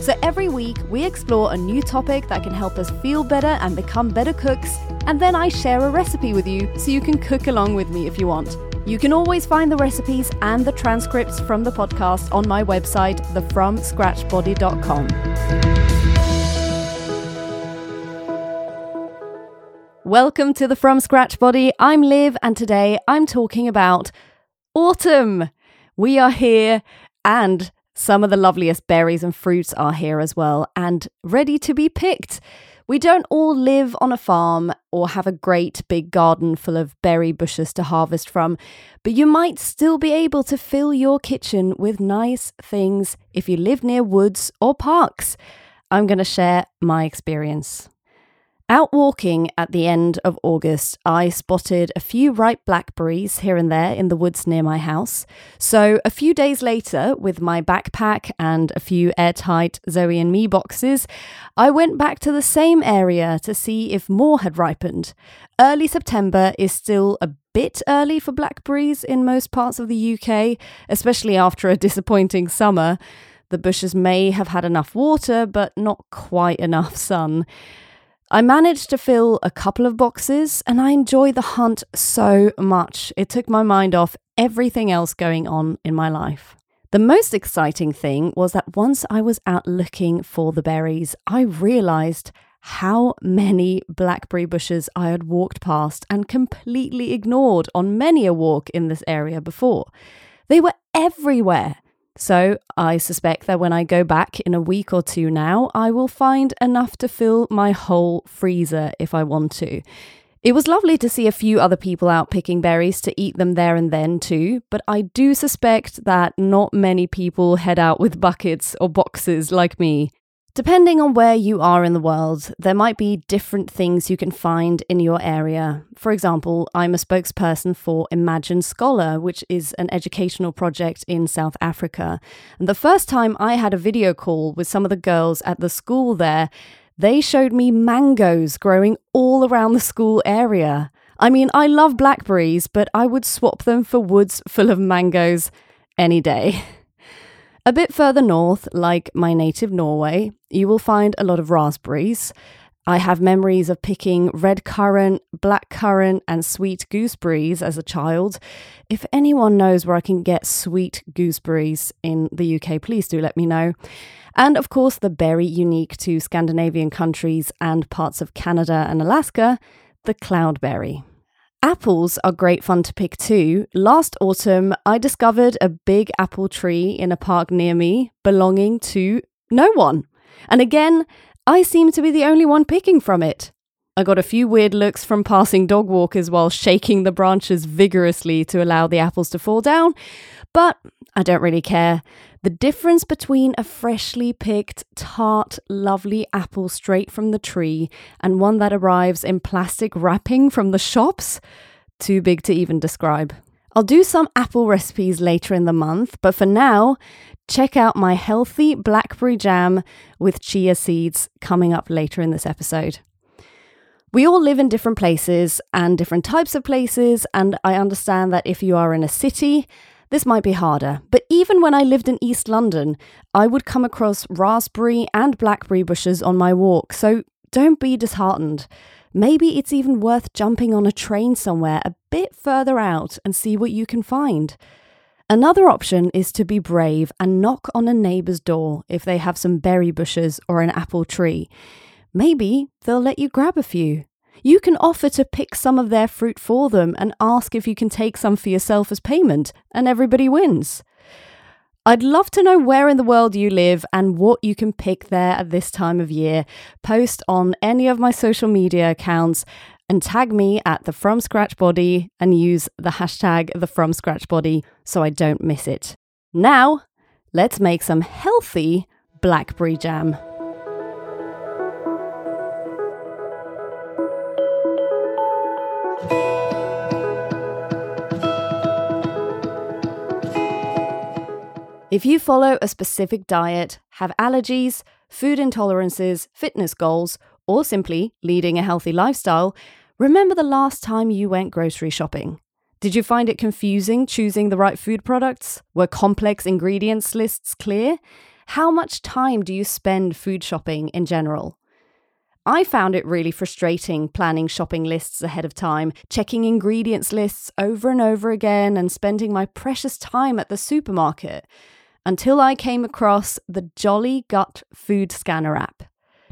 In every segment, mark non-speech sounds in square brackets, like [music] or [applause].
So every week, we explore a new topic that can help us feel better and become better cooks, and then I share a recipe with you so you can cook along with me if you want. You can always find the recipes and the transcripts from the podcast on my website, thefromscratchbody.com. Welcome to the From Scratch Body. I'm Liv, and today I'm talking about autumn. We are here, and some of the loveliest berries and fruits are here as well, and ready to be picked. We don't all live on a farm or have a great big garden full of berry bushes to harvest from, but you might still be able to fill your kitchen with nice things if you live near woods or parks. I'm going to share my experience. Out walking at the end of August, I spotted a few ripe blackberries here and there in the woods near my house. So, a few days later, with my backpack and a few airtight Zoe and me boxes, I went back to the same area to see if more had ripened. Early September is still a bit early for blackberries in most parts of the UK, especially after a [laughs] disappointing summer. The bushes may have had enough water, but not quite enough sun. I managed to fill a couple of boxes and I enjoy the hunt so much. It took my mind off everything else going on in my life. The most exciting thing was that once I was out looking for the berries, I realized how many blackberry bushes I had walked past and completely ignored on many a walk in this area before. They were everywhere. So I suspect that when I go back in a week or two now, I will find enough to fill my whole freezer if I want to. It was lovely to see a few other people out picking berries to eat them there and then too, but I do suspect that not many people head out with buckets or boxes like me. Depending on where you are in the world, there might be different things you can find in your area. For example, I'm a spokesperson for Imagine Scholar, which is an educational project in South Africa. And the first time I had a video call with some of the girls at the school there, they showed me mangoes growing all around the school area. I mean, I love blackberries, but I would swap them for woods full of mangoes any day. [laughs] A bit further north, like my native Norway, you will find a lot of raspberries. I have memories of picking red currant, black currant, and sweet gooseberries as a child. If anyone knows where I can get sweet gooseberries in the UK, please do let me know. And of course, the berry unique to Scandinavian countries and parts of Canada and Alaska, the cloudberry. Apples are great fun to pick too. Last autumn, I discovered a big apple tree in a park near me belonging to no one. And again, I seem to be the only one picking from it. I got a few weird looks from passing dog walkers while shaking the branches vigorously to allow the apples to fall down, but I don't really care. The difference between a freshly picked, tart, lovely apple straight from the tree and one that arrives in plastic wrapping from the shops, too big to even describe. I'll do some apple recipes later in the month, but for now, check out my healthy blackberry jam with chia seeds coming up later in this episode. We all live in different places and different types of places, and I understand that if you are in a city, this might be harder, but even when I lived in East London, I would come across raspberry and blackberry bushes on my walk, so don't be disheartened. Maybe it's even worth jumping on a train somewhere a bit further out and see what you can find. Another option is to be brave and knock on a neighbour's door if they have some berry bushes or an apple tree. Maybe they'll let you grab a few. You can offer to pick some of their fruit for them and ask if you can take some for yourself as payment, and everybody wins. I'd love to know where in the world you live and what you can pick there at this time of year. Post on any of my social media accounts and tag me at the From Scratch Body and use the hashtag the From Scratch Body so I don't miss it. Now, let's make some healthy blackberry jam. If you follow a specific diet, have allergies, food intolerances, fitness goals, or simply leading a healthy lifestyle, remember the last time you went grocery shopping. Did you find it confusing choosing the right food products? Were complex ingredients lists clear? How much time do you spend food shopping in general? I found it really frustrating planning shopping lists ahead of time, checking ingredients lists over and over again, and spending my precious time at the supermarket until I came across the JollyGut food scanner app.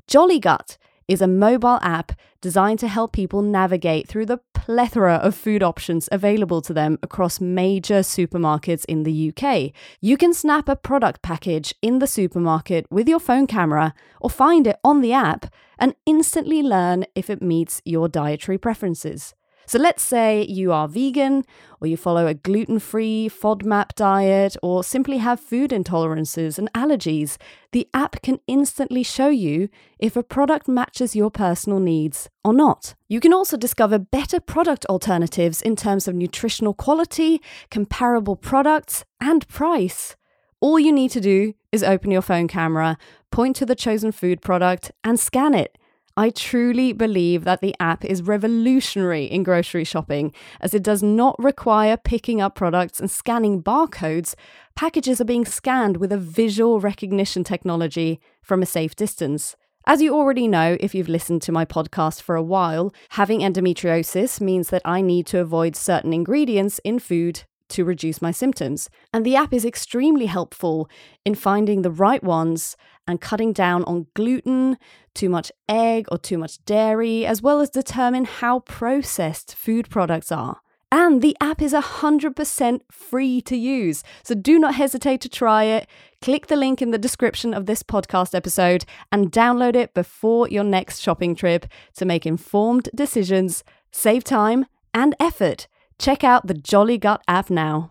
JollyGut is a mobile app designed to help people navigate through the plethora of food options available to them across major supermarkets in the UK. You can snap a product package in the supermarket with your phone camera or find it on the app and instantly learn if it meets your dietary preferences. So let's say you are vegan, or you follow a gluten free FODMAP diet, or simply have food intolerances and allergies. The app can instantly show you if a product matches your personal needs or not. You can also discover better product alternatives in terms of nutritional quality, comparable products, and price. All you need to do is open your phone camera, point to the chosen food product, and scan it. I truly believe that the app is revolutionary in grocery shopping as it does not require picking up products and scanning barcodes. Packages are being scanned with a visual recognition technology from a safe distance. As you already know, if you've listened to my podcast for a while, having endometriosis means that I need to avoid certain ingredients in food to reduce my symptoms. And the app is extremely helpful in finding the right ones and cutting down on gluten, too much egg, or too much dairy, as well as determine how processed food products are. And the app is 100% free to use, so do not hesitate to try it. Click the link in the description of this podcast episode and download it before your next shopping trip to make informed decisions, save time and effort. Check out the JollyGut app now.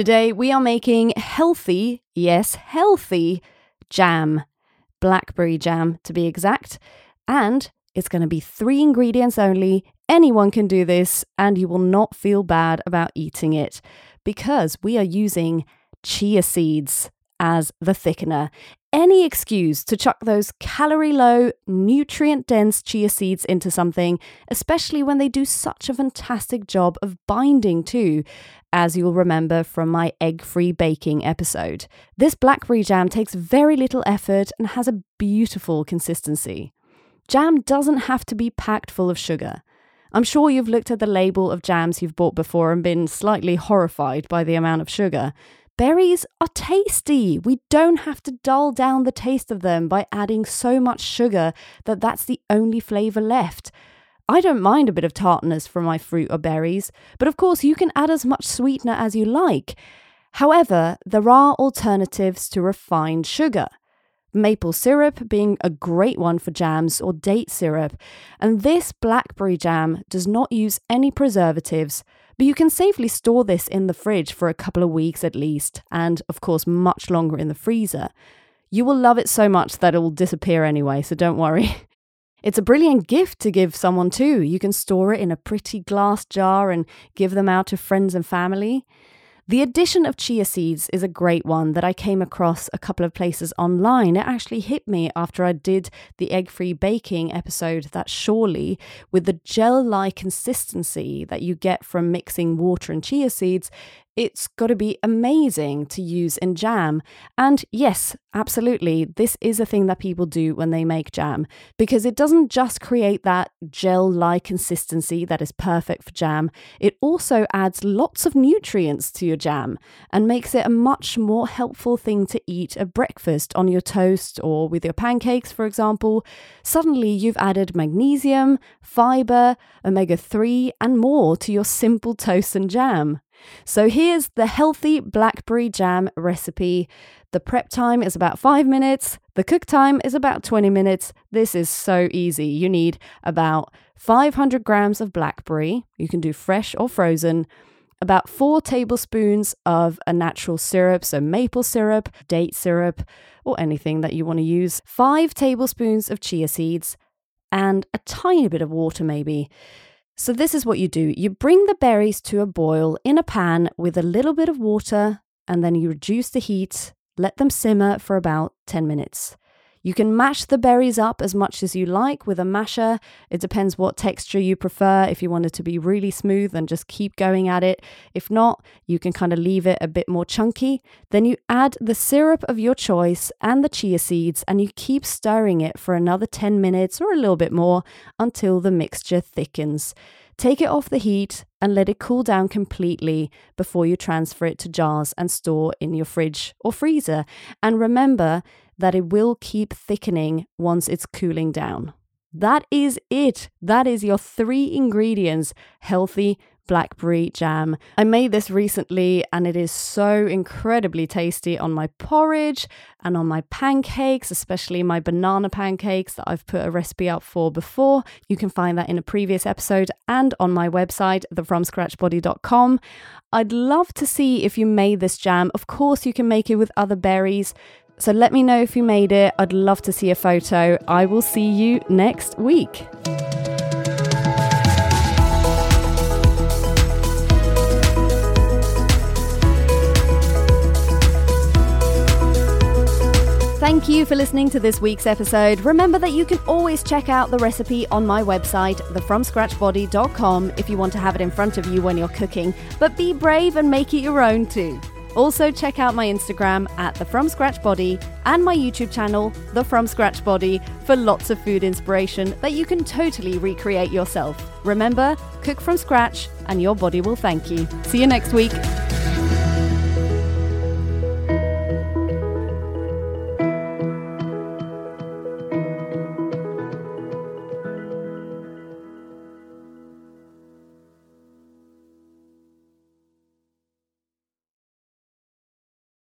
Today we are making healthy, yes, healthy jam. Blackberry jam to be exact. And it's going to be three ingredients only. Anyone can do this, and you will not feel bad about eating it because we are using chia seeds as the thickener. Any excuse to chuck those calorie low, nutrient dense chia seeds into something, especially when they do such a fantastic job of binding too, as you'll remember from my egg free baking episode. This blackberry jam takes very little effort and has a beautiful consistency. Jam doesn't have to be packed full of sugar. I'm sure you've looked at the label of jams you've bought before and been slightly horrified by the amount of sugar. Berries are tasty. We don't have to dull down the taste of them by adding so much sugar that that's the only flavour left. I don't mind a bit of tartness from my fruit or berries, but of course you can add as much sweetener as you like. However, there are alternatives to refined sugar maple syrup being a great one for jams, or date syrup. And this blackberry jam does not use any preservatives, but you can safely store this in the fridge for a couple of weeks at least, and of course, much longer in the freezer. You will love it so much that it will disappear anyway, so don't worry. [laughs] It's a brilliant gift to give someone too. You can store it in a pretty glass jar and give them out to friends and family. The addition of chia seeds is a great one that I came across a couple of places online. It actually hit me after I did the egg free baking episode that surely, with the gel like consistency that you get from mixing water and chia seeds, it's got to be amazing to use in jam. And yes, absolutely, this is a thing that people do when they make jam because it doesn't just create that gel like consistency that is perfect for jam, it also adds lots of nutrients to your jam and makes it a much more helpful thing to eat at breakfast on your toast or with your pancakes, for example. Suddenly, you've added magnesium, fiber, omega 3, and more to your simple toast and jam. So here's the healthy blackberry jam recipe. The prep time is about five minutes, the cook time is about 20 minutes. This is so easy. You need about 500 grams of blackberry, you can do fresh or frozen, about four tablespoons of a natural syrup, so maple syrup, date syrup, or anything that you want to use, five tablespoons of chia seeds, and a tiny bit of water, maybe. So, this is what you do you bring the berries to a boil in a pan with a little bit of water, and then you reduce the heat, let them simmer for about 10 minutes. You can mash the berries up as much as you like with a masher. It depends what texture you prefer. If you want it to be really smooth, then just keep going at it. If not, you can kind of leave it a bit more chunky. Then you add the syrup of your choice and the chia seeds, and you keep stirring it for another 10 minutes or a little bit more until the mixture thickens. Take it off the heat and let it cool down completely before you transfer it to jars and store in your fridge or freezer. And remember, that it will keep thickening once it's cooling down. That is it. That is your three ingredients healthy blackberry jam. I made this recently and it is so incredibly tasty on my porridge and on my pancakes, especially my banana pancakes that I've put a recipe up for before. You can find that in a previous episode and on my website, thefromscratchbody.com. I'd love to see if you made this jam. Of course, you can make it with other berries. So let me know if you made it. I'd love to see a photo. I will see you next week. Thank you for listening to this week's episode. Remember that you can always check out the recipe on my website, thefromscratchbody.com, if you want to have it in front of you when you're cooking. But be brave and make it your own too. Also, check out my Instagram at the From Scratch Body and my YouTube channel, The From Scratch Body, for lots of food inspiration that you can totally recreate yourself. Remember, cook from scratch and your body will thank you. See you next week.